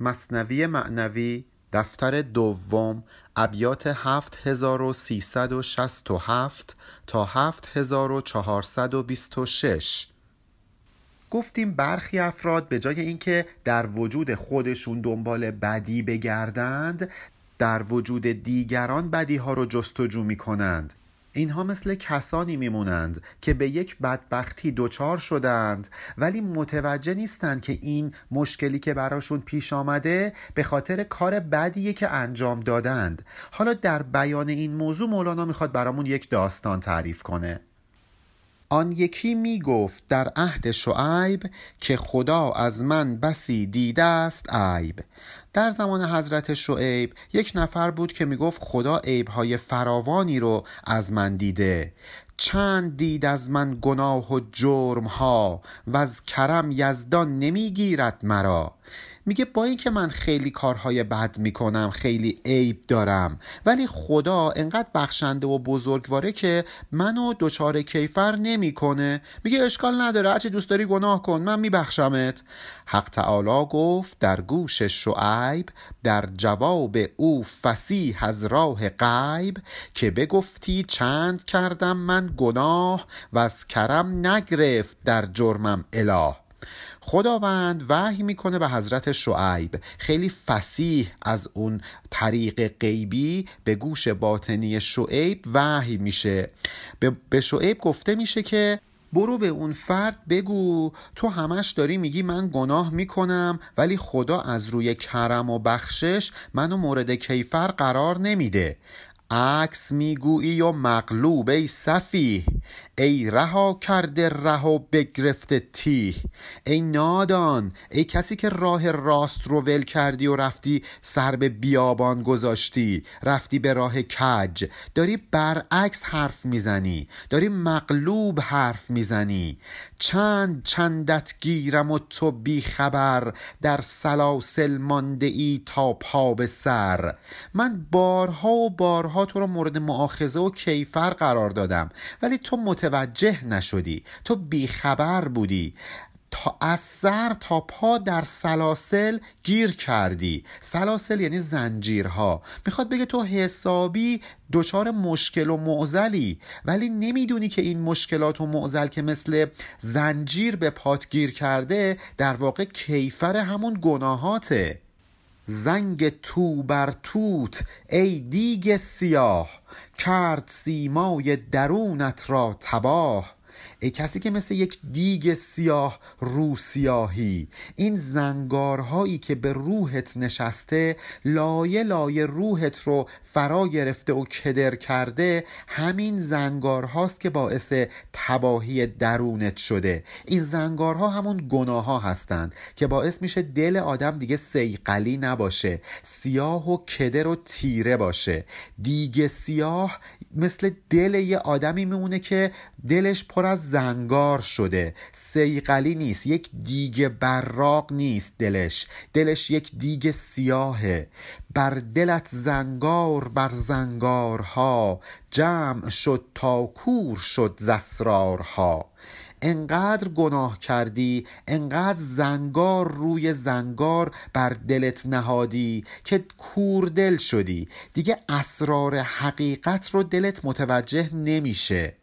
مصنوی معنوی دفتر دوم ابیات 7367 تا 7426 گفتیم برخی افراد به جای اینکه در وجود خودشون دنبال بدی بگردند در وجود دیگران بدی ها رو جستجو می کنند اینها مثل کسانی میمونند که به یک بدبختی دچار شدند ولی متوجه نیستند که این مشکلی که براشون پیش آمده به خاطر کار بدیه که انجام دادند. حالا در بیان این موضوع مولانا می‌خواد برامون یک داستان تعریف کنه. آن یکی می گفت در عهد شعیب که خدا از من بسی دیده است عیب. در زمان حضرت شعیب یک نفر بود که می گفت خدا عیبهای فراوانی رو از من دیده. چند دید از گناه و جرم ها و از کرم یزدان نمی‌گیرد مرا. میگه با اینکه من خیلی کارهای بد می‌کنم خیلی عیب دارم. ولی خدا انقدر بخشنده و بزرگواره که منو دچار کیفر نمی‌کنه. میگه اشکال نداره هرچی دوست داری گناه کن من میبخشمت. حق تعالی گفت در گوش شعیب در جواب او فسیح از راه غیب که بگفتی چند کردم من گناه و از کرم نگرفت در جرمم اله. خداوند وحی می‌کنه به حضرت شعیب. خیلی فسیح از اون طریق غیبی به گوش باطنی شعیب وحی میشه. به شعیب گفته میشه که برو به اون فرد بگو تو همش داری میگی من گناه می‌کنم ولی خدا از روی کرم و بخشش منو مورد کیفر قرار نمیده. عکس می‌گویی و مغلوب ای صفیح. ای رها کرده ره و بگرفته ای نادان ای کسی که راه راست رو ول کردی و رفتی سر به بیابان گذاشتی رفتی به راه کج. داری برعکس حرف می‌زنی داری مغلوب حرف می‌زنی. چند چندت گیرم و تو بی خبر در سلاسل مانده ای تا پا به سر. من بارها و بارها تو رو مورد معاخزه و کیفر قرار دادم ولی تو متوجه نشدی. تو بیخبر بودی. تا از سر تا پا در سلاسل گیر کردی. سلاسل یعنی زنجیرها. می‌خواد بگه تو حسابی دچار مشکل و معزلی ولی نمی‌دونی که این مشکلات و معزل که مثل زنجیر به پات گیر کرده در واقع کیفر همون گناهاته. زنگ تو بر توت ای دیگ سیاه کرد سیمای درونت را تباه. ای کسی که مثل یک دیگ سیاه رو سیاهی این زنگارهایی که به روحت نشسته لایه لایه روحت رو فرا گرفته و کدر کرده همین زنگارهاست که باعث تباهی درونت شده. این زنگارها همون گناه ها هستند که باعث میشه دل آدم دیگه سیقلی نباشه سیاه و کدر و تیره باشه. دیگ سیاه مثل دل یه آدمی میمونه که دلش پر از زنگار شده. سیقلی نیست یک دیگ براق نیست دلش. دلش یک دیگ سیاهه. بر دلت زنگار بر زنگارها. جمع شد تا کور شد زسرارها. انقدر گناه کردی انقدر زنگار روی زنگار بر دلت نهادی که کوردل شدی. دیگه اسرار حقیقت رو دلت متوجه نمیشه.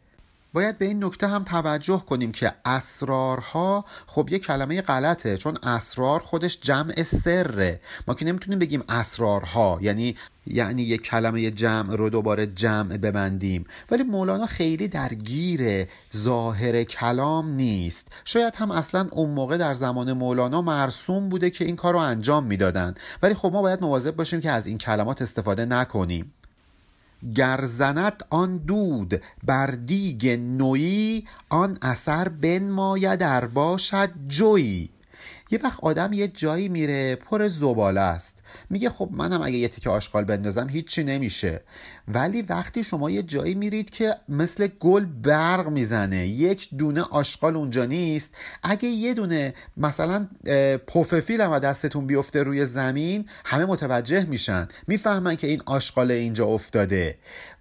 باید به این نکته هم توجه کنیم که اسرارها خب یه کلمه غلطه چون اسرار خودش جمع سره. ما که نمی‌تونیم بگیم اسرارها یعنی یعنی یه کلمه جمع رو دوباره جمع ببندیم. ولی مولانا خیلی درگیر ظاهر کلام نیست. شاید هم اصلا اون موقع در زمان مولانا مرسوم بوده که این کار رو انجام می‌دادن. ولی خب ما باید مواظب باشیم که از این کلمات استفاده نکنیم. گرزنت آن دود بر دیگ نویی آن اثر بنماید در باشد جویی. یه وقت آدم یه جایی میره پر زباله است. میگه خب منم اگه یه تیکه آشغال بندازم هیچی نمیشه. ولی وقتی شما یه جایی میرید که مثل گل برق می‌زنه یک دونه آشغال اونجا نیست اگه یه دونه مثلا پوففیل هم دستتون بیفته روی زمین همه متوجه میشن. می‌فهمن که این آشغال اینجا افتاده.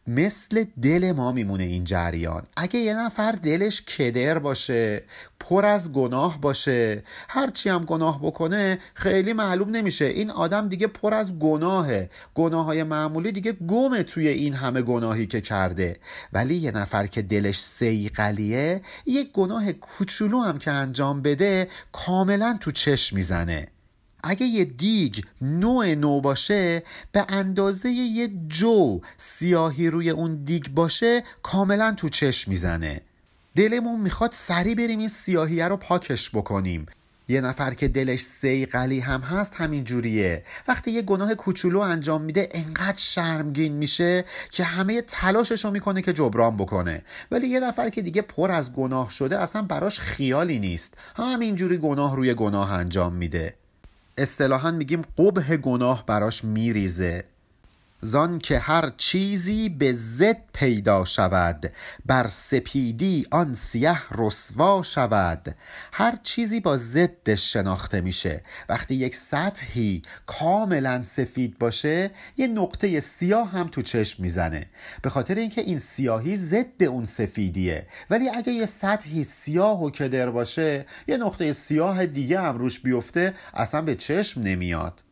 مثل دل ما میمونه این جریان. اگه یه نفر دلش کدر باشه پر از گناه باشه هرچی هم گناه بکنه خیلی معلوم نمیشه. این آدم دیگه پر از گناهه. گناه های معمولی دیگه گمه توی این همه گناهی که کرده. ولی یه نفر که دلش سیقلیه یک گناه کوچولو هم که انجام بده کاملا تو چشم می‌زنه. اگه یه دیگ نوع نو باشه به اندازه یه جو سیاهی روی اون دیگ باشه کاملا تو چشم می‌زنه. دلمون می‌خواد سری بریم این سیاهیه رو پاکش بکنیم. یه نفر که دلش سیقلی هم هست همین جوریه. وقتی یه گناه کوچولو انجام میده انقدر شرمگین میشه که همه تلاشش رو می‌کنه که جبران بکنه. ولی یه نفر که دیگه پر از گناه شده اصلا براش خیالی نیست. همینجوری گناه روی گناه انجام میده. اصطلاحا میگیم قبه گناه براش میریزه. زان که هر چیزی به زد پیدا شود بر سپیدی آن سیه رسوا شود. هر چیزی با ضدش شناخته میشه. وقتی یک سطحی کاملا سفید باشه یه نقطه سیاه هم تو چشم می‌زنه. به خاطر اینکه این سیاهی ضد اون سفیدیه. ولی اگه یه سطحی سیاه و کدر باشه یه نقطه سیاه دیگه هم روش بیفته اصلا به چشم نمیاد.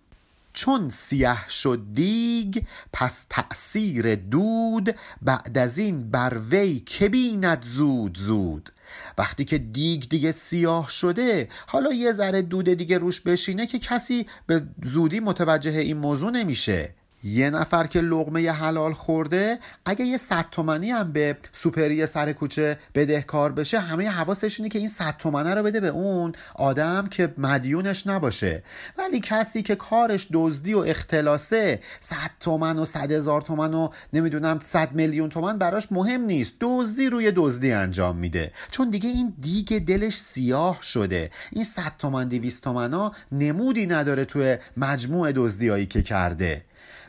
چون سیاه شد دیگ پس تأثیر دود بعد از این بر وی که بیند زود زود. وقتی که دیگ دیگه سیاه شده حالا یه ذره دود دیگه روش بشینه که کسی به زودی متوجه این موضوع نمیشه. یه نفر که لغمه حلال خورده اگه یه صد تومنی هم به سوپری سر کوچه بدهکار بشه همه حواسش اینه که این صد تومنه رو بده به اون آدم که مدیونش نباشه. ولی کسی که کارش دزدی و اختلاسه صد تومن و صد هزار تومن و نمی‌دونم صد میلیون تومن براش مهم نیست. دزدی روی دزدی انجام میده. چون دیگه این دیگه دلش سیاه شده. این صد تومن دیویست تومن ها نمودی نداره توی مجموع دزدیایی که کرده.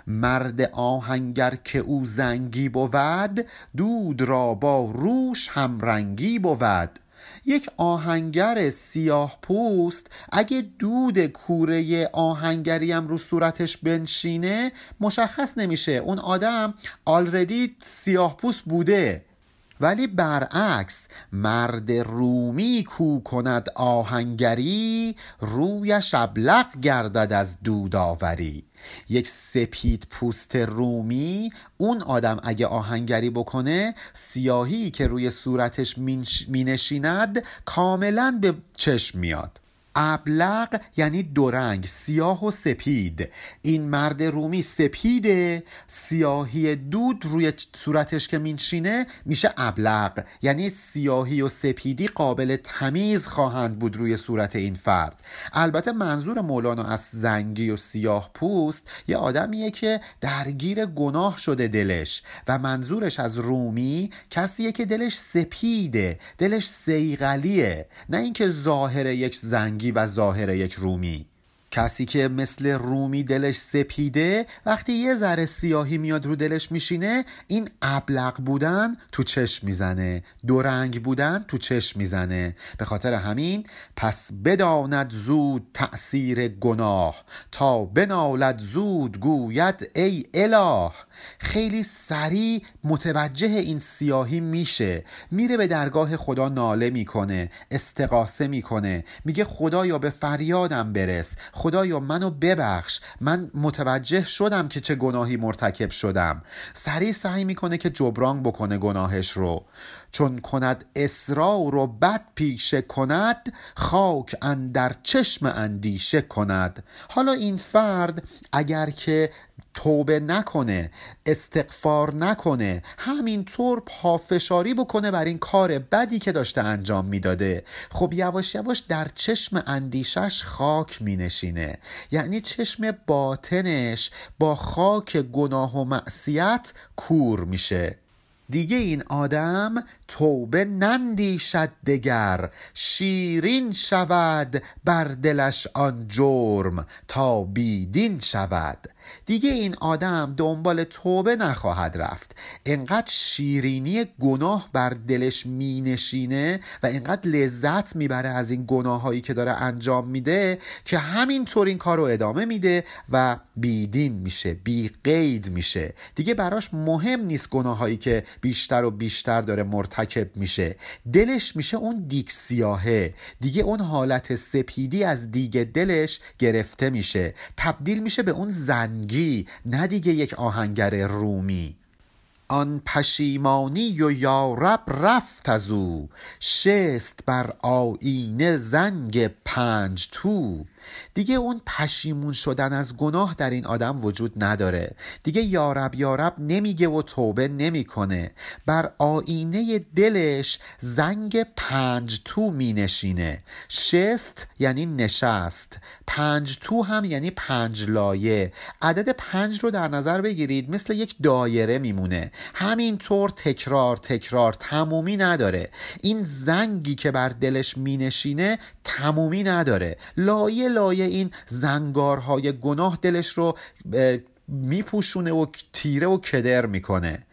مرد آهنگر که او زنگی بود دود را با روش همرنگی بود. یک آهنگر سیاه پوست اگه دود کوره آهنگری هم رو صورتش بنشینه مشخص نمیشه. اون آدم آلردی سیاه پوست بوده. ولی برعکس مرد رومی کو کند آهنگری رویش ابلق گردد از دودآوری. یک سپید پوست رومی اون آدم اگه آهنگری بکنه سیاهی که روی صورتش مینشیند کاملا به چشم میاد. ابلق یعنی دورنگ سیاه و سپید. این مرد رومی سپیده سیاهی دود روی صورتش که مینشینه میشه ابلق. یعنی سیاهی و سپیدی قابل تمیز خواهند بود روی صورت این فرد. البته منظور مولانا از زنگی و سیاه پوست یه آدمیه که درگیر گناه شده دلش و منظورش از رومی کسیه که دلش سپیده دلش سیغلیه نه اینکه ظاهر یک زنگ و ظاهر یک رومی. کسی که مثل رومی دلش سپیده وقتی یه ذره سیاهی میاد رو دلش میشینه این ابلق بودن تو چشم می‌زنه دو رنگ بودن تو چشم می‌زنه. به خاطر همین پس بداند زود تأثیر گناه تا بنالد زود گوید ای اله. خیلی سریع متوجه این سیاهی میشه. میره به درگاه خدا ناله می‌کنه استقاسه می‌کنه. میگه خدایا به فریادم برس. خدایا منو ببخش. من متوجه شدم که چه گناهی مرتکب شدم. سریع سعی می‌کنه که جبران بکنه گناهش رو. چون کند اصرار و بد پیشه کند خاک اندر چشم اندیشه کند. حالا این فرد اگر که توبه نکنه استغفار نکنه همینطور پافشاری بکنه بر این کار بدی که داشته انجام می‌داده. خب یواش یواش در چشم اندیشش خاک مینشینه. یعنی چشم باطنش با خاک گناه و معصیت کور میشه. دیگه این آدم توبه نندیشد دگر شیرین شود بر دلش آن جرم تا بیدین شود. دیگه این آدم دنبال توبه نخواهد رفت. انقدر شیرینی گناه بر دلش می نشینه و انقدر لذت می‌بره از این گناه هایی که داره انجام میده که همینطور این کار رو ادامه میده و بیدین میشه بی قید میشه. دیگه براش مهم نیست گناهایی که بیشتر و بیشتر داره مرتکب میشه. دلش میشه اون دیگ سیاهه. دیگه اون حالت سپیدی از دیگه دلش گرفته میشه. تبدیل میشه به اون زنگی نه دیگه یک آهنگر رومی. آن پشیمانی و یارب رفت از او. شست بر آینه زنگ پنج تو. دیگه اون پشیمون شدن از گناه در این آدم وجود نداره. دیگه یارب یارب نمیگه و توبه نمی‌کنه. بر آینه دلش زنگ پنج تو مینشینه. شست یعنی نشست. پنج تو هم یعنی پنج لایه. عدد پنج رو در نظر بگیرید مثل یک دایره میمونه. همینطور تکرار تکرار تمومی نداره. این زنگی که بر دلش مینشینه تمومی نداره. لایه لایه این زنگارهای گناه دلش رو میپوشونه و تیره و کدر می‌کنه.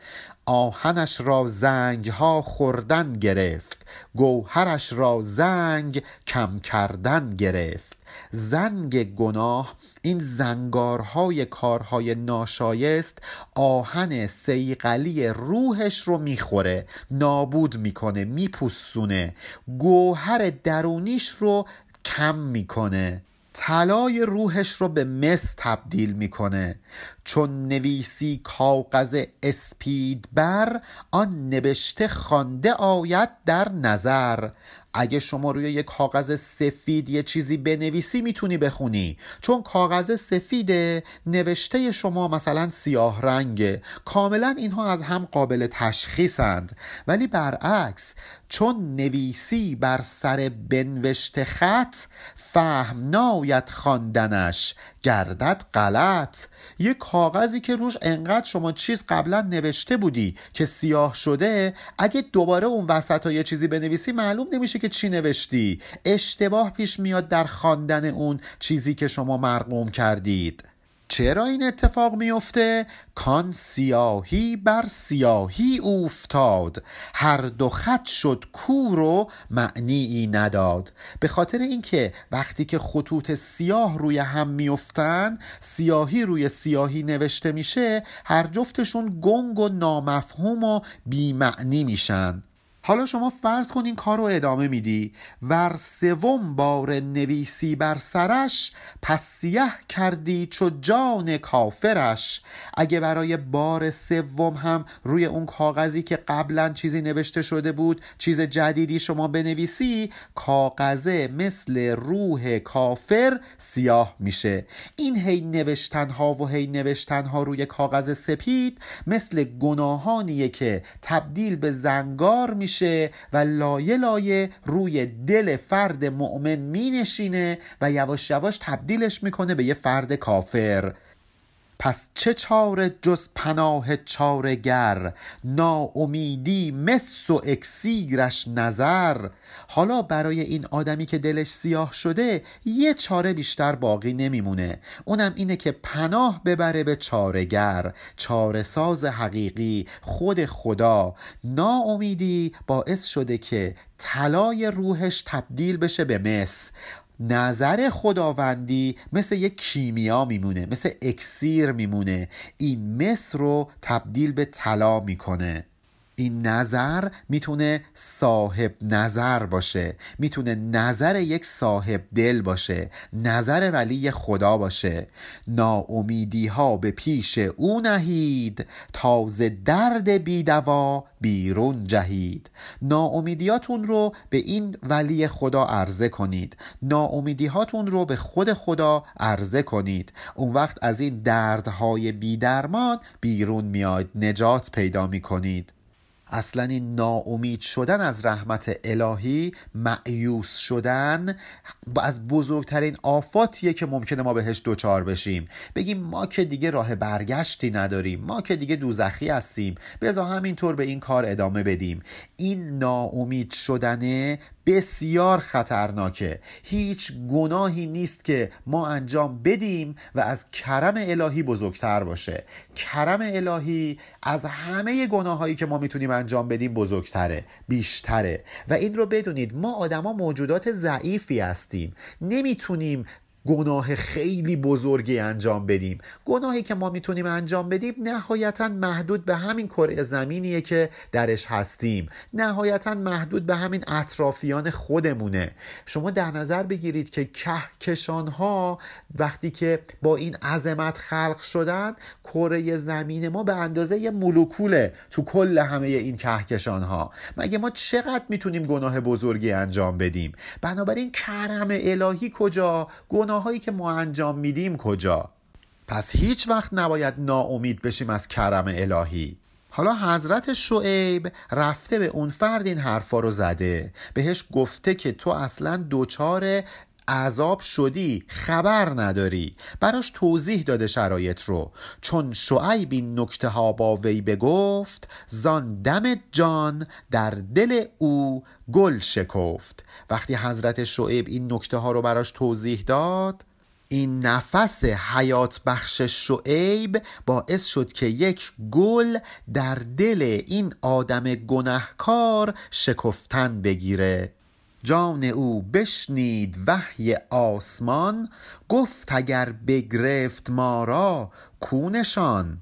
آهنش را زنگ ها خوردن گرفت. گوهرش را زنگ کم کردن گرفت. زنگ گناه این زنگارهای کارهای ناشایست آهن سیقلی روحش رو می‌خوره نابود می‌کنه میپوسونه. گوهر درونیش رو کم می‌کنه. طلای روحش رو به مس تبدیل می‌کنه. چون نویسی کاغذ اسپید بر آن نوشته خوانده آید در نظر. اگه شما روی یک کاغذ سفید یه چیزی بنویسی می‌تونی بخونی. چون کاغذ سفیده نوشته شما مثلا سیاه رنگه. کاملا اینها از هم قابل تشخیصند. ولی برعکس چون نویسی بر سر بنوشته خط فهم ناید خواندنش گردد غلط. یه کاغذی که روش انقدر شما چیز قبلا نوشته بودی که سیاه شده اگه دوباره اون وسط یه چیزی بنویسی معلوم نمیشه که چی نوشتی. اشتباه پیش میاد در خواندن اون چیزی که شما مرقوم کردید. چرا این اتفاق میفته؟ کان سیاهی بر سیاهی افتاد هر دو خط شد کور و معنی نداد. به خاطر اینکه وقتی که خطوط سیاه روی هم میفتن سیاهی روی سیاهی نوشته میشه هر جفتشون گنگ و نامفهوم و بیمعنی میشن. حالا شما فرض کن این کار رو ادامه میدی ور سوم بار نویسی بر سرش پس سیه کردی چو جان کافرش. اگه برای بار سوم هم روی اون کاغذی که قبلا چیزی نوشته شده بود چیز جدیدی شما بنویسی کاغذه مثل روح کافر سیاه میشه. این هی نوشتن ها و هی نوشتن ها روی کاغذ سپید مثل گناهانیه که تبدیل به زنگار میشه. و لایه لایه روی دل فرد مؤمن می نشینه و یواش یواش تبدیلش می‌کنه به یه فرد کافر. پس چه چاره جز پناه چارگر؟ ناامیدی مس و اکسیرش نظر. حالا برای این آدمی که دلش سیاه شده یه چاره بیشتر باقی نمیمونه. اونم اینه که پناه ببره به چارگر. چاره ساز حقیقی خود خدا. ناامیدی باعث شده که طلای روحش تبدیل بشه به مس. نظر خداوندی مثل یک کیمیا میمونه مثل اکسیر میمونه. این مصر رو تبدیل به طلا می‌کنه. این نظر می‌تونه صاحب نظر باشه. می‌تونه نظر یک صاحب دل باشه. نظر ولی خدا باشه. ناامیدی ها به پیش او نهید. تازه درد بیدوا بیرون جهید. ناامیدیاتون رو به این ولی خدا عرضه کنید. ناامیدیهاتون رو به خود خدا عرضه کنید. اون وقت از این دردهای بیدرمان بیرون میاد. نجات پیدا می‌کنید. اصلا این ناامید شدن از رحمت الهی معیوس شدن از بزرگترین آفاتیه که ممکنه ما بهش دوچار بشیم. بگیم ما که دیگه راه برگشتی نداریم ما که دیگه دوزخی هستیم بذار همینطور به این کار ادامه بدیم. این ناامید شدنه بسیار خطرناکه. هیچ گناهی نیست که ما انجام بدیم و از کرم الهی بزرگتر باشه. کرم الهی از همه گناهایی که ما می‌تونیم انجام بدیم بزرگتره بیشتره. و این رو بدونید ما آدما موجودات ضعیفی هستیم. نمی‌تونیم گناه خیلی بزرگی انجام بدیم. گناهی که ما می‌تونیم انجام بدیم نهایتا محدود به همین کره زمینیه که درش هستیم. نهایتا محدود به همین اطرافیان خودمونه. شما در نظر بگیرید که کهکشان ها وقتی که با این عظمت خلق شدن کره زمین ما به اندازه یه مولکوله تو کل همه این کهکشان ها مگه ما چقدر می‌تونیم گناه بزرگی انجام بدیم؟ بنابراین کرم الهی کجا؟ گناهایی که ما انجام میدیم کجا؟ پس هیچ وقت نباید ناامید بشیم از کرم الهی. حالا حضرت شعیب رفته به اون فرد این حرفا رو زده. بهش گفته که تو اصلا دوچار عذاب شدی خبر نداری. براش توضیح داده شرایط رو. چون شعیب این نکته ها با وی بگفت زان دم جان در دل او گل شکفت. وقتی حضرت شعیب این نکته ها رو براش توضیح داد این نفس حیات بخش شعیب باعث شد که یک گل در دل این آدم گنهکار شکفتن بگیره. جان او بشنید وحی آسمان گفت اگر بگرفت ما را کونشان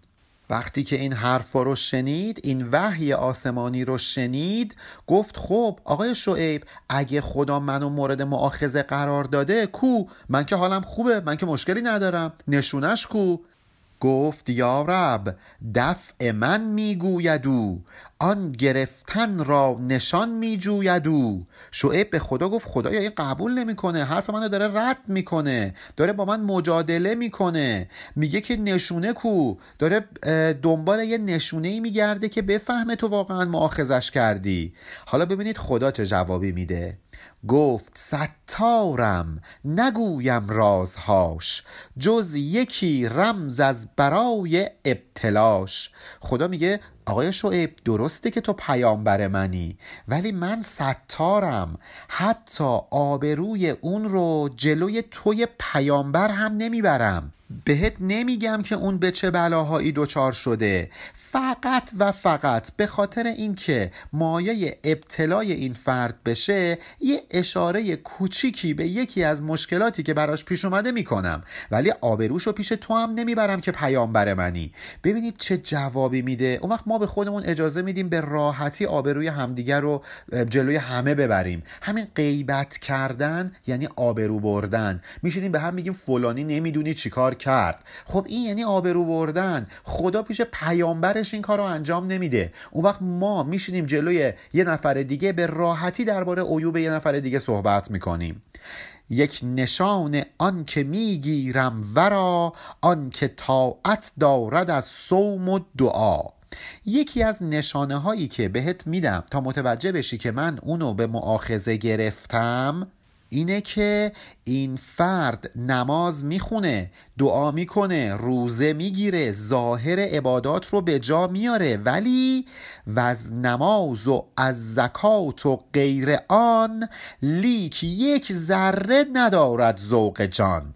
وقتی که این حرف رو شنید این وحی آسمانی رو شنید گفت خب آقای شعیب اگه خدا منو مورد معاخزه قرار داده کو؟ من که حالم خوبه من که مشکلی ندارم. نشونش کو؟ گفت یا رب دفع من می‌گوید او آن گرفتن را نشان میجوید او. شعیب به خدا گفت خدایا این قبول نمی‌کنه حرف منو داره رد می‌کنه داره با من مجادله می‌کنه. میگه که نشونه کو داره دنبال یه نشونه ای میگرده که بفهمه تو واقعا معاخذش کردی. حالا ببینید خدا چه جوابی میده. گفت ستارم نگویم رازهاش جز یکی رمز از برای ابتلاش. خدا میگه آقای شعیب درسته که تو پیامبر منی ولی من ستارم. حتی آبروی اون رو جلوی توی پیامبر هم نمی‌برم. بهت نمیگم که اون به چه بلاهایی دچار شده. فقط و فقط به خاطر اینکه مایه ابتلای این فرد بشه یه اشاره کوچیکی به یکی از مشکلاتی که براش پیش اومده می‌کنم. ولی آبروشو پیش تو هم نمی‌برم که پیامبر منی. ببینید چه جوابی میده. اون وقت ما به خودمون اجازه میدیم به راحتی آبروی همدیگر رو جلوی همه ببریم. همین غیبت کردن یعنی آبرو بردن. میشینیم به هم میگیم فلانی نمی‌دونی چیکار کرد. خب این یعنی آبرو بردن. خدا پیش پیامبرش این کار رو انجام نمیده. اون وقت ما میشینیم جلوی یه نفر دیگه به راحتی درباره عیوب یه نفر دیگه صحبت می‌کنیم. یک نشان آن که می‌گیرم ورا آن که طاعت دارد از صوم و دعا. یکی از نشانه هایی که بهت میدم تا متوجه بشی که من اونو به معاخزه گرفتم اینه که این فرد نماز می‌خونه دعا می‌کنه روزه می‌گیره ظاهر عبادات رو به جا میاره. ولی و از نماز و از زکات و غیر آن لیک یک ذره ندارد ذوق جان.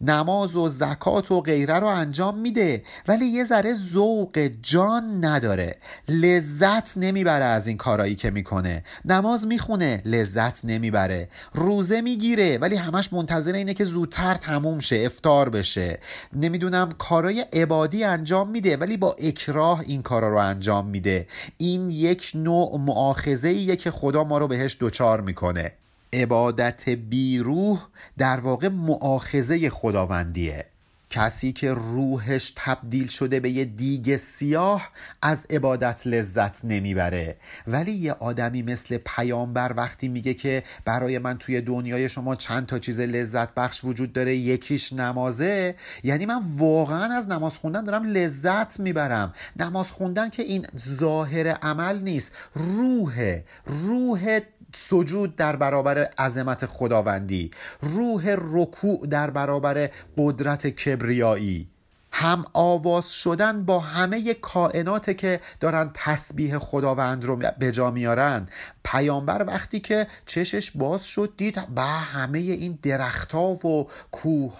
نماز و زکات و غیره رو انجام میده ولی یه ذره ذوق جان نداره. لذت نمی‌بره از این کارایی که می‌کنه. نماز می‌خونه لذت نمی‌بره. روزه می‌گیره ولی همش منتظر اینه که زودتر تموم شه افتار بشه. نمی‌دونم کارای عبادی انجام میده ولی با اکراه این کارا رو انجام میده. این یک نوع معاخذه که خدا ما رو بهش دوچار می‌کنه. عبادت بیروح در واقع معاخزه خداوندیه. کسی که روحش تبدیل شده به یه دیگ سیاه از عبادت لذت نمی‌بره. ولی یه آدمی مثل پیامبر وقتی میگه که برای من توی دنیای شما چند تا چیز لذت بخش وجود داره یکیش نمازه یعنی من واقعا از نماز خوندن دارم لذت می‌برم. نماز خوندن که این ظاهر عمل نیست. روح روح سجود در برابر عظمت خداوندی روح رکوع در برابر قدرت کبریایی. هم آواز شدن با همه کائنات که دارن تسبیح خداوند رو به جا میارن. پیامبر وقتی که چشش باز شد دید با همه این درختها و کوه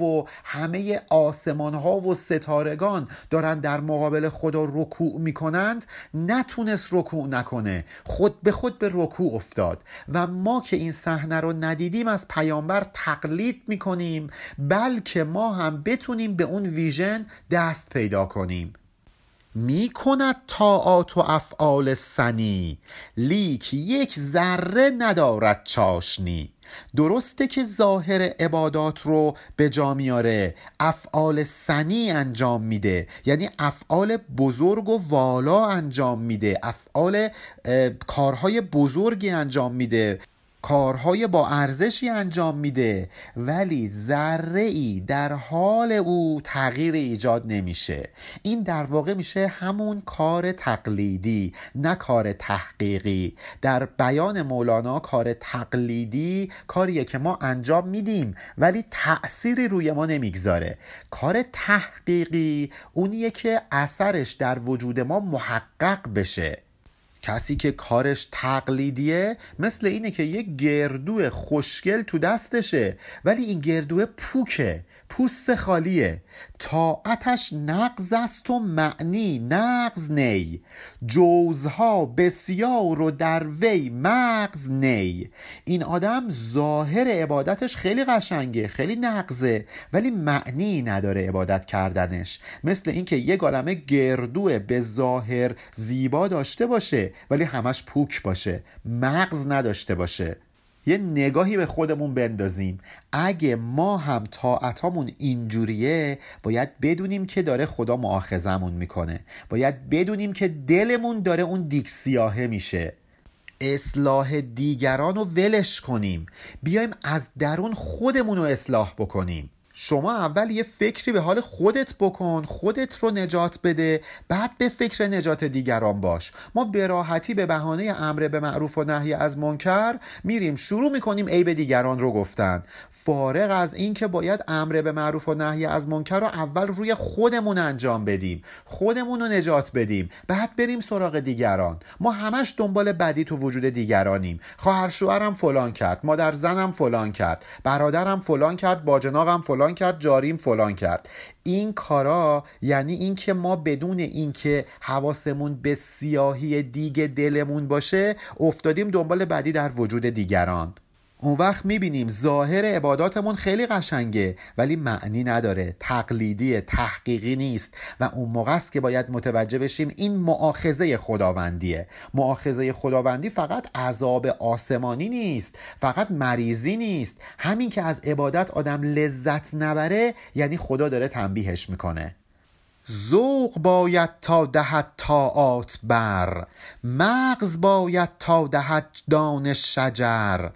و همه آسمان ها و ستارگان دارن در مقابل خدا رکوع می‌کنند نتونست رکوع نکنه. خود به خود به رکوع افتاد. و ما که این صحنه رو ندیدیم از پیامبر تقلید می‌کنیم بلکه ما هم بتونیم به اون ویژن دست پیدا کنیم. می کند طاعات و افعال سنی. لیک یک ذره ندارد چاشنی. درسته که ظاهر عبادات رو به جا میاره. افعال سنی انجام میده. یعنی افعال بزرگ و والا انجام میده. افعال کارهای بزرگی انجام میده. کارهای با ارزشی انجام میده ولی ذره ای در حال او تغییر ایجاد نمیشه. این در واقع میشه همون کار تقلیدی نه کار تحقیقی. در بیان مولانا کار تقلیدی کاریه که ما انجام میدیم ولی تأثیری روی ما نمی‌گذاره. کار تحقیقی اونیه که اثرش در وجود ما محقق بشه. کسی که کارش تقلیدیه مثل اینه که یک گردو خوشگل تو دستشه ولی این گردو پوکه. پوست خالیه. طاعتش نقض است و معنی نقض نی. جوزها بسیار و در وی مغز نی. این آدم ظاهر عبادتش خیلی قشنگه خیلی نقضه ولی معنی نداره عبادت کردنش. مثل اینکه یه عالمه گردو به ظاهر زیبا داشته باشه ولی همش پوک باشه. مغز نداشته باشه. یه نگاهی به خودمون بندازیم. اگه ما هم طاعتامون اینجوریه باید بدونیم که داره خدا معاخزمون می‌کنه. باید بدونیم که دلمون داره اون دیک سیاهه میشه. اصلاح دیگران رو ولش کنیم. بیایم از درون خودمون رو اصلاح بکنیم. شما اول یه فکری به حال خودت بکن خودت رو نجات بده بعد به فکر نجات دیگران باش. ما به راحتی به بهانه امر به معروف و نهی از منکر میریم شروع می‌کنیم عیب دیگران رو گفتن. فارغ از اینکه باید امر به معروف و نهی از منکر رو اول روی خودمون انجام بدیم خودمون رو نجات بدیم بعد بریم سراغ دیگران. ما همش دنبال بدی تو وجود دیگرانیم. خواهر شوهرم فلان کرد مادر زنم فلان کرد برادرم فلان کرد باجناقم فلان کرد جاریم فلان کرد. این کارا یعنی اینکه ما بدون اینکه حواسمون به سیاهی دیگه دلمون باشه افتادیم دنبال بدی در وجود دیگران. اون وقت می‌بینیم ظاهر عباداتمون خیلی قشنگه ولی معنی نداره تقلیدی تحقیقی نیست و اون موقع است که باید متوجه بشیم این معاخزه خداوندیه. معاخزه خداوندی فقط عذاب آسمانی نیست فقط مریضی نیست. همین که از عبادت آدم لذت نبره یعنی خدا داره تنبیهش می‌کنه. ذوق باید تا دهد تاعات بر مغز باید تا دهد دانش شجر.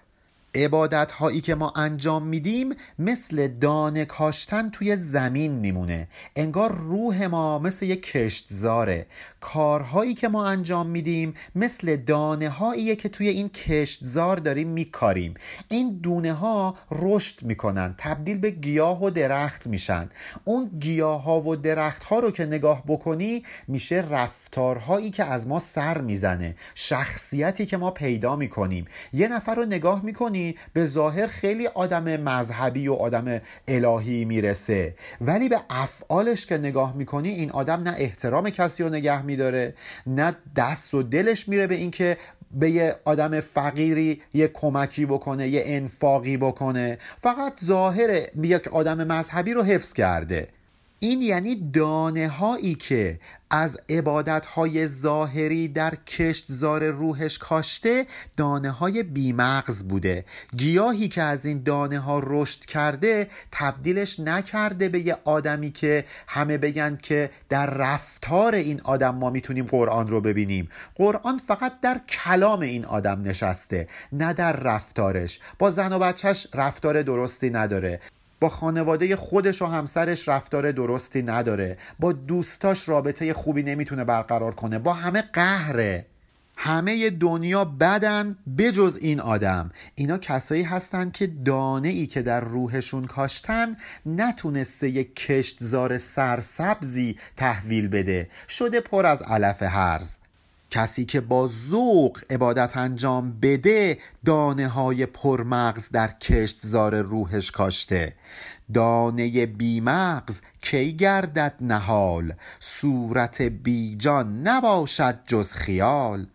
عبادت هایی که ما انجام میدیم مثل دانه کاشتن توی زمین میمونه. انگار روح ما مثل یک کشتزاره. کارهایی که ما انجام میدیم مثل دانه هایی که توی این کشتزار داریم میکاریم. این دونه ها رشد می‌کنن تبدیل به گیاه و درخت میشن. اون گیاه ها و درخت ها رو که نگاه بکنی میشه رفتارهایی که از ما سر می‌زنه شخصیتی که ما پیدا می‌کنیم. یه نفر رو نگاه می‌کنی به ظاهر خیلی آدم مذهبی و آدم الهی می‌رسه. ولی به افعالش که نگاه می‌کنی این آدم نه احترام کسی رو نگه میداره نه دست و دلش میره به اینکه به یه آدم فقیری یه کمکی بکنه یه انفاقی بکنه. فقط ظاهر یک آدم مذهبی رو حفظ کرده. این یعنی دانه هایی که از عبادت های ظاهری در کشتزار روحش کاشته دانه های بیمغز بوده. گیاهی که از این دانه ها رشد کرده تبدیلش نکرده به یه آدمی که همه بگن که در رفتار این آدم ما می‌تونیم قرآن رو ببینیم. قرآن فقط در کلام این آدم نشسته نه در رفتارش. با زن و بچهش رفتار درستی نداره. با خانواده خودش و همسرش رفتار درستی نداره. با دوستاش رابطه خوبی نمی‌تونه برقرار کنه. با همه قهره. همه دنیا بدن بجز این آدم. اینا کسایی هستن که دانه ای که در روحشون کاشتن نتونسته یک کشتزار سرسبزی تحویل بده. شده پر از علف هرز کسی که با ذوق عبادت انجام بده دانه های پرمغز در کشتزار روحش کاشته. دانه بیمغز کی گردد نهال؟ صورت بیجان نباشد جز خیال.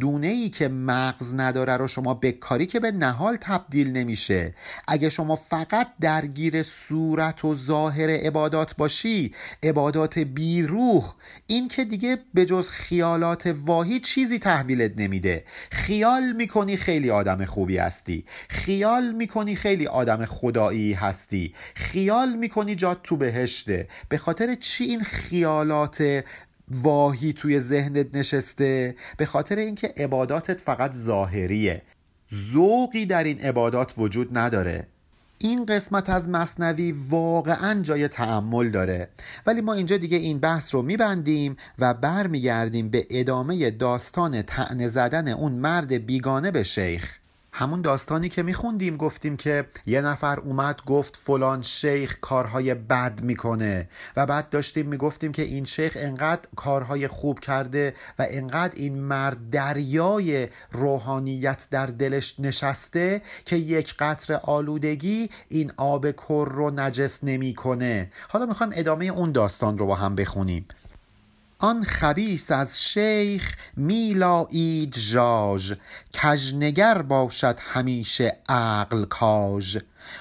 دونه ای که مغز نداره رو شما بکاری که به نهال تبدیل نمیشه. اگه شما فقط درگیر صورت و ظاهر عبادات باشی عبادات بیروح این که دیگه به جز خیالات واهی چیزی تحویلت نمیده. خیال می‌کنی خیلی آدم خوبی هستی. خیال می‌کنی خیلی آدم خدایی هستی. خیال می‌کنی جات تو بهشته. به خاطر چی این خیالات واهی توی ذهنت نشسته به خاطر اینکه عباداتت فقط ظاهریه. ذوقی در این عبادات وجود نداره. این قسمت از مصنوی واقعا جای تعمل داره. ولی ما اینجا دیگه این بحث رو میبندیم و برمیگردیم به ادامه داستان تعنه زدن اون مرد بیگانه به شیخ. همون داستانی که میخوندیم گفتیم که یه نفر اومد گفت فلان شیخ کارهای بد می‌کنه و بعد داشتیم می‌گفتیم که این شیخ انقدر کارهای خوب کرده و انقدر این مرد دریای روحانیت در دلش نشسته که یک قطر آلودگی این آب کر رو نجس نمی‌کنه. حالا می‌خوایم ادامه اون داستان رو با هم بخونیم. آن خبیس از شیخ میلایید ژاژ کژنگر باشد همیشه عقل کاژ.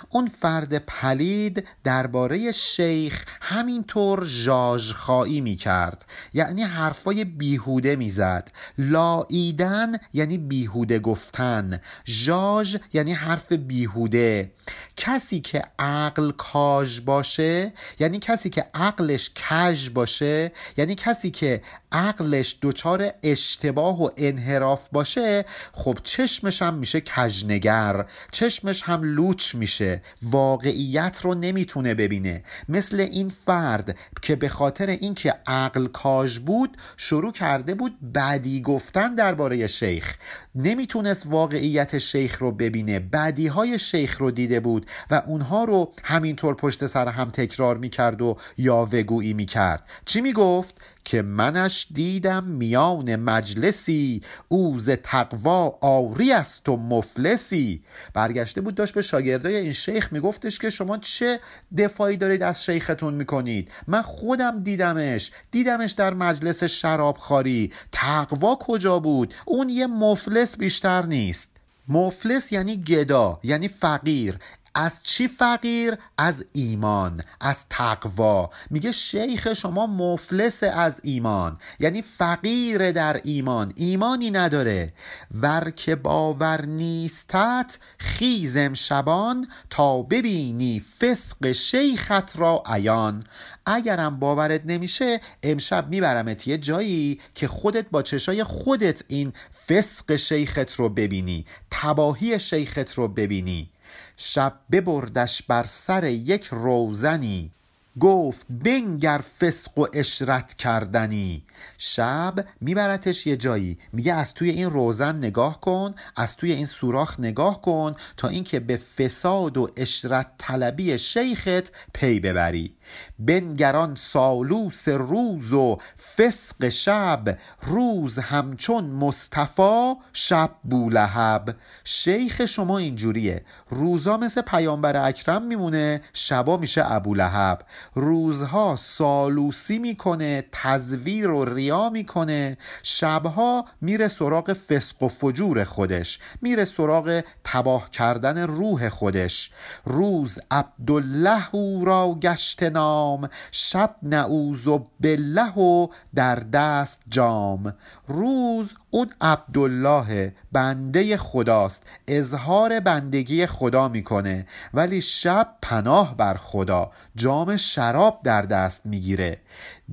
اون فرد پلید درباره شیخ همینطور ژاژخایی می کرد یعنی حرفای بیهوده می‌زد. لاییدن یعنی بیهوده گفتن ژاژ یعنی حرف بیهوده. کسی که عقل کاژ باشه یعنی کسی که عقلش کژ باشه یعنی کسی که عقلش دچار اشتباه و انحراف باشه خب چشمش هم میشه کژنگر چشمش هم لوچ میشه واقعیت رو نمی‌تونه ببینه. مثل این فرد که به خاطر اینکه عقل کاژ بود شروع کرده بود بدی گفتن درباره شیخ. نمی‌تونست واقعیت شیخ رو ببینه بدی های شیخ رو دیده بود و اونها رو همینطور پشت سر هم تکرار می‌کرد و یاوهگویی می‌کرد. چی می‌گفت؟ که منش دیدم میان مجلسی اوز تقوا آوری است و مفلسی. برگشته بود داشت به شاگردای این شیخ میگفتش که شما چه دفاعی دارید از شیختون می‌کنید؟ من خودم دیدمش. دیدمش در مجلس شرابخواری. تقوا کجا بود؟ اون یه مفلس بیشتر نیست. مفلس یعنی گدا یعنی فقیر. از چی فقیر؟ از ایمان از تقوا. میگه شیخ شما مفلس از ایمان یعنی فقیر در ایمان ایمانی نداره. ور که باور نیستت خیزم شبان تا ببینی فسق شیخت را عیان. اگرم باورت نمیشه امشب میبرمت یه جایی که خودت با چشای خودت این فسق شیخت رو ببینی تباهی شیخت رو ببینی. شب ببردش بر سر یک روزنی گفت بنگر فسق و اشرت کردنی. شب میبرتش یه جایی. میگه از توی این روزن نگاه کن از توی این سوراخ نگاه کن تا اینکه به فساد و اشرت طلبی شیخت پی ببری. بنگران سالوس روز و فسق شب روز همچون مصطفی شب بولهب. شیخ شما اینجوریه. روزا مثل پیامبر اکرم میمونه شبا میشه ابولهب روزها سالوسی می‌کنه تزویر و ریا می‌کنه. شبها میره سراغ فسق و فجور خودش. میره سراغ تباه کردن روح خودش. روز عبدالله او را گشت نام. شب نعوذ بالله و در دست جام. روز اون عبدالله بنده خداست. اظهار بندگی خدا می‌کنه. ولی شب پناه بر خدا. جام شراب در دست می‌گیره.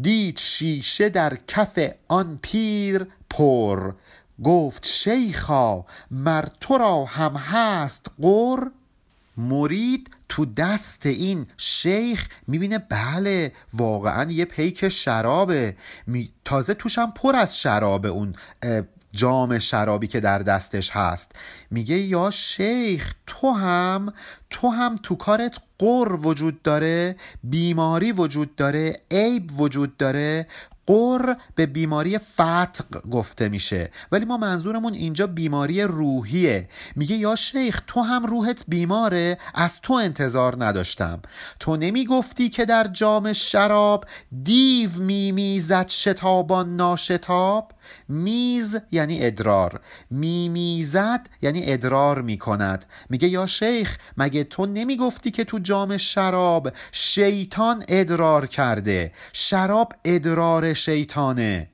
دید شیشه در کف آن پیر پر. گفت شیخا مر تو را هم هست قر مرید تو دست این شیخ می‌بینه بله واقعا یه پیک شرابه. تازه توشم پر از شرابه اون جام شرابی که در دستش هست. میگه یا شیخ تو هم تو هم تو کارت قر وجود داره بیماری وجود داره عیب وجود داره. قر به بیماری فتق گفته میشه. ولی ما منظورمون اینجا بیماری روحیه. میگه یا شیخ تو هم روحت بیماره از تو انتظار نداشتم. تو نمی‌گفتی که در جام شراب دیو میمیزد شتابان ناشتاب؟ میز یعنی ادرار. میمیزد یعنی ادرار می‌کند. میگه یا شیخ مگه تو نمی‌گفتی که تو جام شراب شیطان ادرار کرده؟ شراب ادرار شیطانه.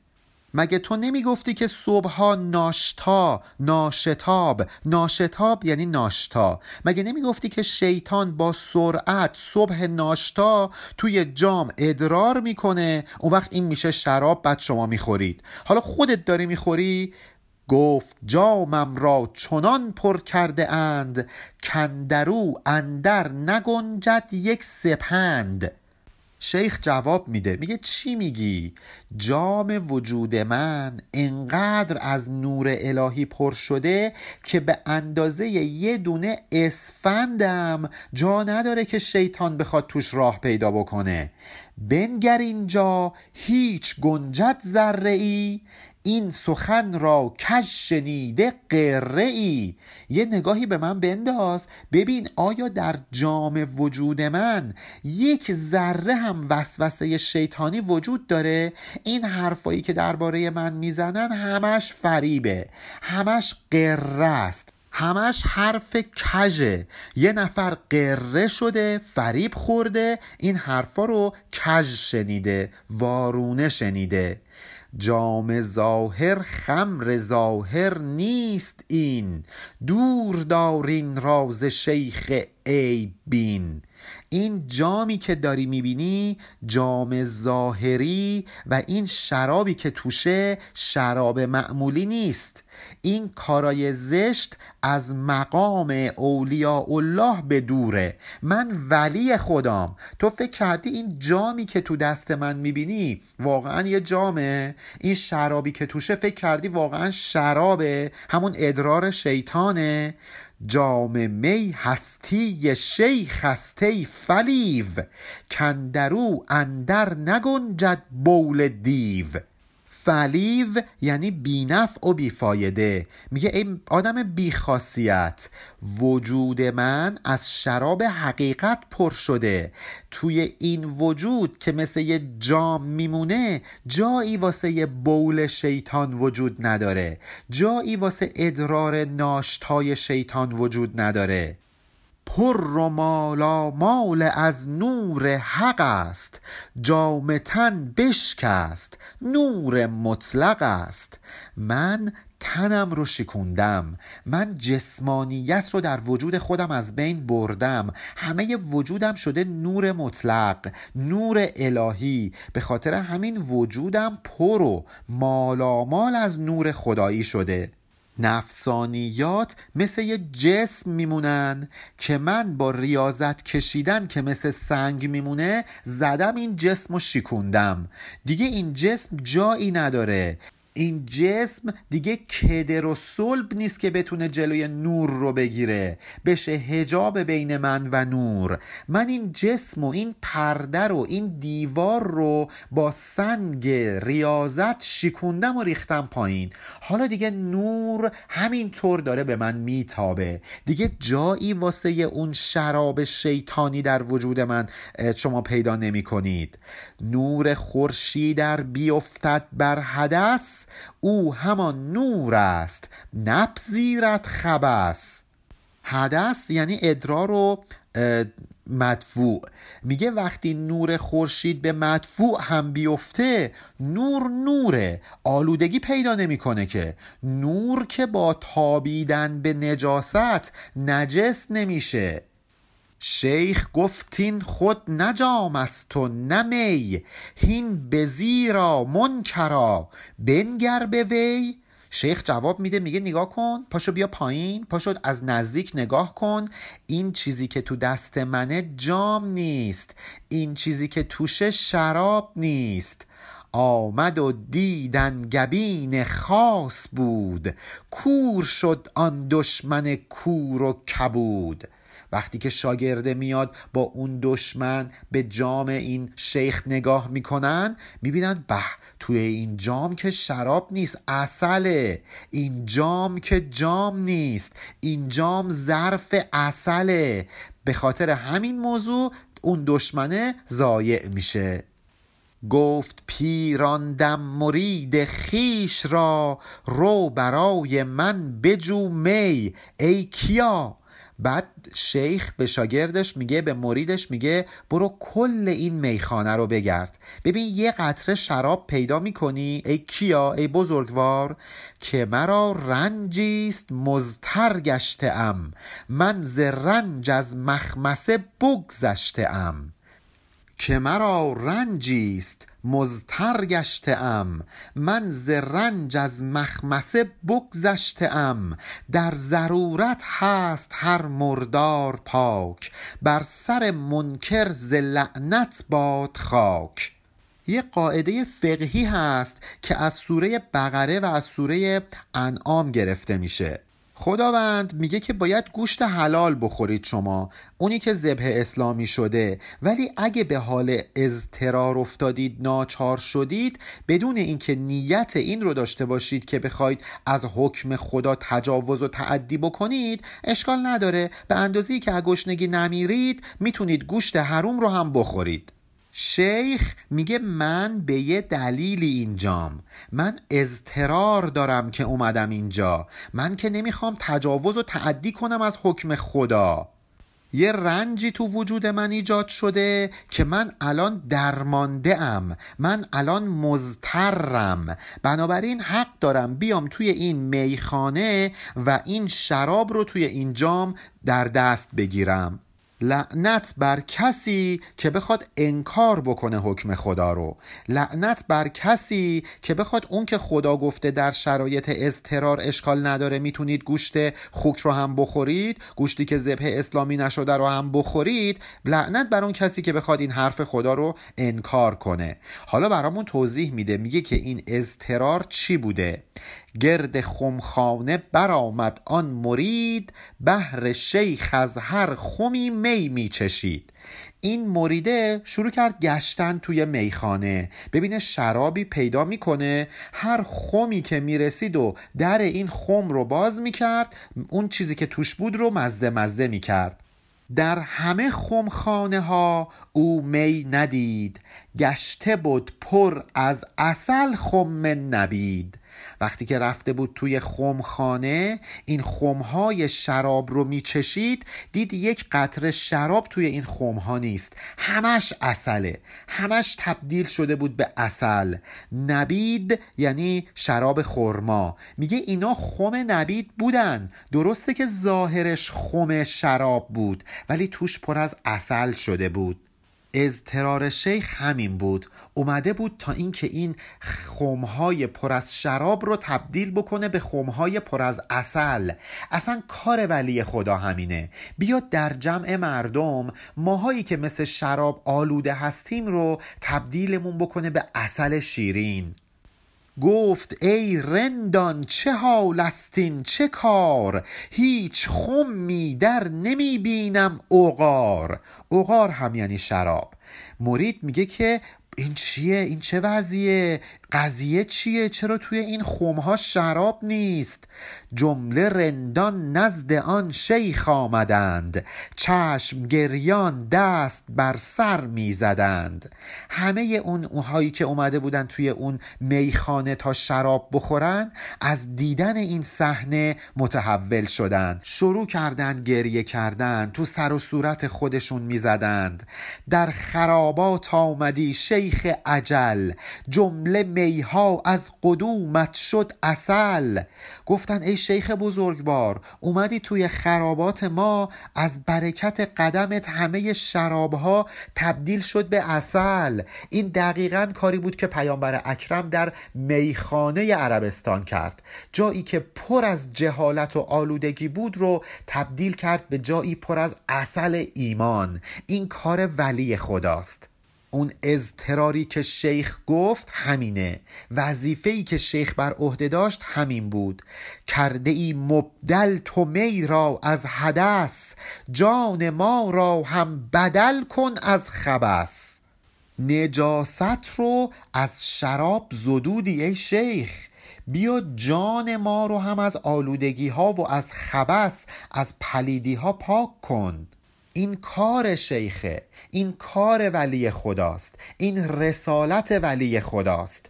مگه تو نمی‌گفتی که صبحها ناشتا ناشتاب؟ ناشتاب یعنی ناشتا. مگه نمی‌گفتی که شیطان با سرعت صبح ناشتا توی جام ادرار می‌کنه؟ اون وقت این میشه شراب بعد شما می‌خورید. حالا خودت داری می‌خوری؟ گفت جامم را چنان پر کرده اند کندرو اندر نگنجد یک سپند. شیخ جواب میده. میگه چی میگی؟ جام وجود من انقدر از نور الهی پر شده که به اندازه یه دونه اسفندم جا نداره که شیطان بخواد توش راه پیدا بکنه. بنگر اینجا هیچ گنجت ذره ای این سخن را کش شنیده قره ای یه نگاهی به من بنداز. ببین آیا در جام وجود من یک ذره هم وسوسه شیطانی وجود داره؟ این حرفایی که درباره من می‌زنن همش فریبه. همش قره است. همش حرف کژه یه نفر قره شده فریب خورده این حرفا رو کژ شنیده وارونه شنیده. جام ظاهر خمر ظاهر نیست این. دور دارین راز شیخ ای بین این جامی که داری می‌بینی جام ظاهری و این شرابی که توشه شراب معمولی نیست. این کارای زشت از مقام اولیاء الله به دوره. من ولی خودم تو فکر کردی این جامی که تو دست من می‌بینی واقعا یه جامه؟ این شرابی که توشه فکر کردی واقعا شرابه؟ همون ادرار شیطانه؟ جام می هستی شیخ هستی فلیو کندرو اندر نگنجد بول دیو. فلیو یعنی بینف و بیفایده. میگه ای آدم بیخاصیت وجود من از شراب حقیقت پر شده. توی این وجود که مثل یه جام میمونه جایی واسه یه بول شیطان وجود نداره. جایی واسه ادرار ناشتای شیطان وجود نداره. پر و مالا مال از نور حق است. جام تن بشکست نور مطلق است. من تنم رو شکوندم من جسمانیت رو در وجود خودم از بین بردم. همه وجودم شده نور مطلق نور الهی. به خاطر همین وجودم پر و مالامال از نور خدایی شده. نفسانیات مثل یه جسم میمونن که من با ریاضت کشیدن که مثل سنگ میمونه زدم این جسم و شیکوندم دیگه این جسم جایی نداره. این جسم دیگه کدر و صلب نیست که بتونه جلوی نور رو بگیره. بشه هجاب بین من و نور. من این جسم و این پرده رو این دیوار رو با سنگ ریاضت شکوندم و ریختم پایین. حالا دیگه نور همینطور داره به من میتابه. دیگه جایی واسه اون شراب شیطانی در وجود من شما پیدا نمی کنید نور خورشید در بیفتد بر حدث او همان نور است نپذیرد خبس حدث یعنی ادرار و مدفوع. میگه وقتی نور خورشید به مدفوع هم بیفته نور نوره. آلودگی پیدا نمی‌کنه که. نور که با تابیدن به نجاست نجس نمیشه. شیخ گفتین خود نجام است و نمی هین بزیرا منکرا. بنگر به وی. شیخ جواب میده میگه نگاه کن پاشو بیا پایین پاشو از نزدیک نگاه کن. این چیزی که تو دست منه جام نیست این چیزی که توشه شراب نیست. آمد و دیدن گبین خاص بود کور شد آن دشمن کور و کبود. وقتی که شاگرده میاد با اون دشمن به جام این شیخ نگاه می‌کنن می‌بینن به توی این جام که شراب نیست اصله این جام که جام نیست این جام ظرف اصله به خاطر همین موضوع اون دشمنه ضایع میشه. گفت پیراندم مرید خیش را رو برای من بجو می ای کیا. بعد شیخ به شاگردش میگه به مریدش میگه برو کل این میخانه رو بگرد. ببین یه قطره شراب پیدا می‌کنی ای کیا ای بزرگوار که مرا رنجیست مزتر گشته ام. من ز رنج از مخمسه بگذشته ام. که مرا رنجیست مزتر گشته ام من ز رنج از مخمسه بگذشته ام در ضرورت هست هر مردار پاک. بر سر منکر ز لعنت باد خاک. یه قاعده فقهی هست که از سوره بقره و از سوره انعام گرفته میشه. خداوند میگه که باید گوشت حلال بخورید شما. اونی که ذبح اسلامی شده. ولی اگه به حال اضطرار افتادید ناچار شدید بدون اینکه نیت این رو داشته باشید که بخواید از حکم خدا تجاوز و تعدی بکنید اشکال نداره. به اندازه‌ای که گشنگی نمیرید می‌تونید گوشت حروم رو هم بخورید. شیخ میگه من به یه دلیلی اینجام. من اضطرار دارم که اومدم اینجا. من که نمی‌خوام تجاوز و تعدی کنم از حکم خدا. یه رنجی تو وجود من ایجاد شده که من الان درمانده ام من الان مزترم بنابراین حق دارم بیام توی این میخانه و این شراب رو توی این جام در دست بگیرم. لعنت بر کسی که بخواد انکار بکنه حکم خدا رو. لعنت بر کسی که بخواد اون که خدا گفته در شرایط اضطرار اشکال نداره می‌تونید گوشت خوک رو هم بخورید گوشتی که ذبح اسلامی نشده رو هم بخورید. لعنت بر اون کسی که بخواد این حرف خدا رو انکار کنه. حالا برامون توضیح میده میگه که این اضطرار چی بوده؟ گرد خمخانه برآمد. آن مرید بهر شیخ از هر خمی می میچشید. این مریده شروع کرد گشتن توی میخانه. ببینه شرابی پیدا می‌کنه. هر خمی که می‌رسید و در این خم رو باز می‌کرد اون چیزی که توش بود رو مزه مزه می‌کرد. در همه خمخانه ها او می ندید. گشته بود پر از اصل خم نبید. وقتی که رفته بود توی خمخانه این خمهای شراب رو میچشید دید یک قطره شراب توی این خمها نیست. همش اصله. همش تبدیل شده بود به اصل. نبید یعنی شراب خرما. میگه اینا خم نبید بودن. درسته که ظاهرش خم شراب بود ولی توش پر از اصل شده بود. اضطرار شیخ همین بود. اومده بود تا اینکه این خمهای پر از شراب رو تبدیل بکنه به خمهای پر از اصل اصلا کار ولی خدا همینه. بیاد در جمع مردم ماهایی که مثل شراب آلوده هستیم رو تبدیلمون بکنه به اصل شیرین. گفت ای رندان چه حال استین چه کار؟ هیچ خمی در نمی بینم اوغار اوغار هم یعنی شراب. مرید میگه که این چیه؟ این چه وضعیه؟ قضیه چیه؟ چرا توی این خمها شراب نیست؟ جمله رندان نزد آن شیخ آمدند. چشم گریان دست بر سر می‌زدند همه اون اونهایی که اومده بودن توی اون میخانه تا شراب بخورن از دیدن این صحنه متحول شدند. شروع کردن گریه کردن تو سر و صورت خودشون می‌زدند در خرابات آمدی شیخ عجل جمله میها از قدومت شد اصل. گفتن ای شیخ بزرگوار اومدی توی خرابات ما از برکت قدمت همه شرابها تبدیل شد به اصل این دقیقا کاری بود که پیامبر اکرم در میخانه عربستان کرد. جایی که پر از جهالت و آلودگی بود رو تبدیل کرد به جایی پر از اصل ایمان. این کار ولی خداست. اون اضطراری که شیخ گفت همینه. وظیفه‌ای که شیخ بر عهده داشت همین بود. کرده ای مبدل تو می را از حدث جان ما را هم بدل کن از خبس نجاست رو از شراب زدودی ای شیخ. بیا جان ما رو هم از آلودگی ها و از خبس از پلیدی ها پاک کن. این کار شیخه این کار ولی خداست این رسالت ولی خداست.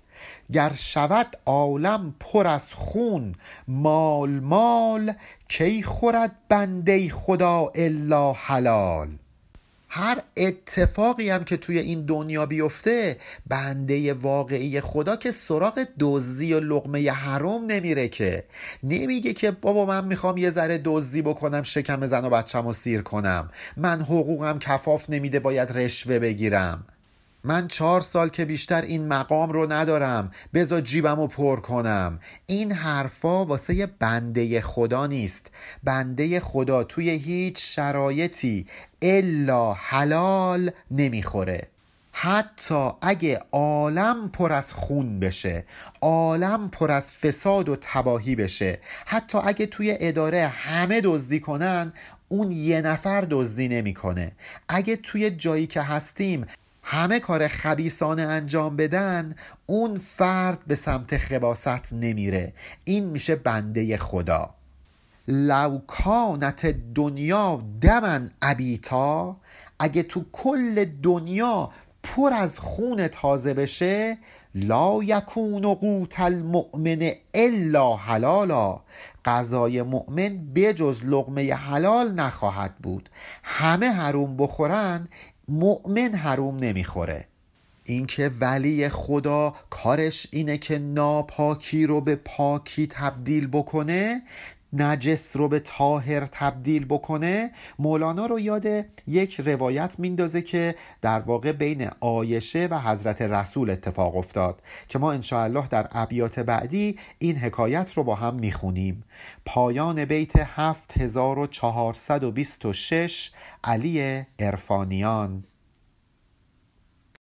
گر شود عالم پر از خون مال مال کی خورد بنده خدا الا حلال؟ هر اتفاقی هم که توی این دنیا بیفته بنده واقعی خدا که سراغ دزدی و لقمه حرام نمیره که. نمیگه که بابا من می‌خوام یه ذره دزدی بکنم شکم زن و بچم و سیر کنم. من حقوقم کفاف نمیده باید رشوه بگیرم. من چهار سال که بیشتر این مقام رو ندارم بزا جیبم رو پر کنم. این حرفا واسه بنده خدا نیست. بنده خدا توی هیچ شرایطی الا حلال نمی‌خوره. حتی اگه عالم پر از خون بشه عالم پر از فساد و تباهی بشه حتی اگه توی اداره همه دزدی کنن اون یه نفر دزدی نمی‌کنه. اگه توی جایی که هستیم همه کار خبیسانه انجام بدن اون فرد به سمت خباست نمیره. این میشه بنده خدا. لوکانت دنیا دمن ابیتا اگه تو کل دنیا پر از خون تازه بشه لا یکون قوت المؤمن الا حلالا. غذای مؤمن بجز لقمه حلال نخواهد بود. همه حروم بخورن مؤمن حروم نمی‌خوره. اینکه ولی خدا کارش اینه که ناپاکی رو به پاکی تبدیل بکنه نجس رو به تاهر تبدیل بکنه مولانا رو یاد یک روایت میندازه که در واقع بین آیشه و حضرت رسول اتفاق افتاد که ما انشاءالله در ابیات بعدی این حکایت رو با هم می‌خونیم. پایان بیت 7426 علی ارفانیان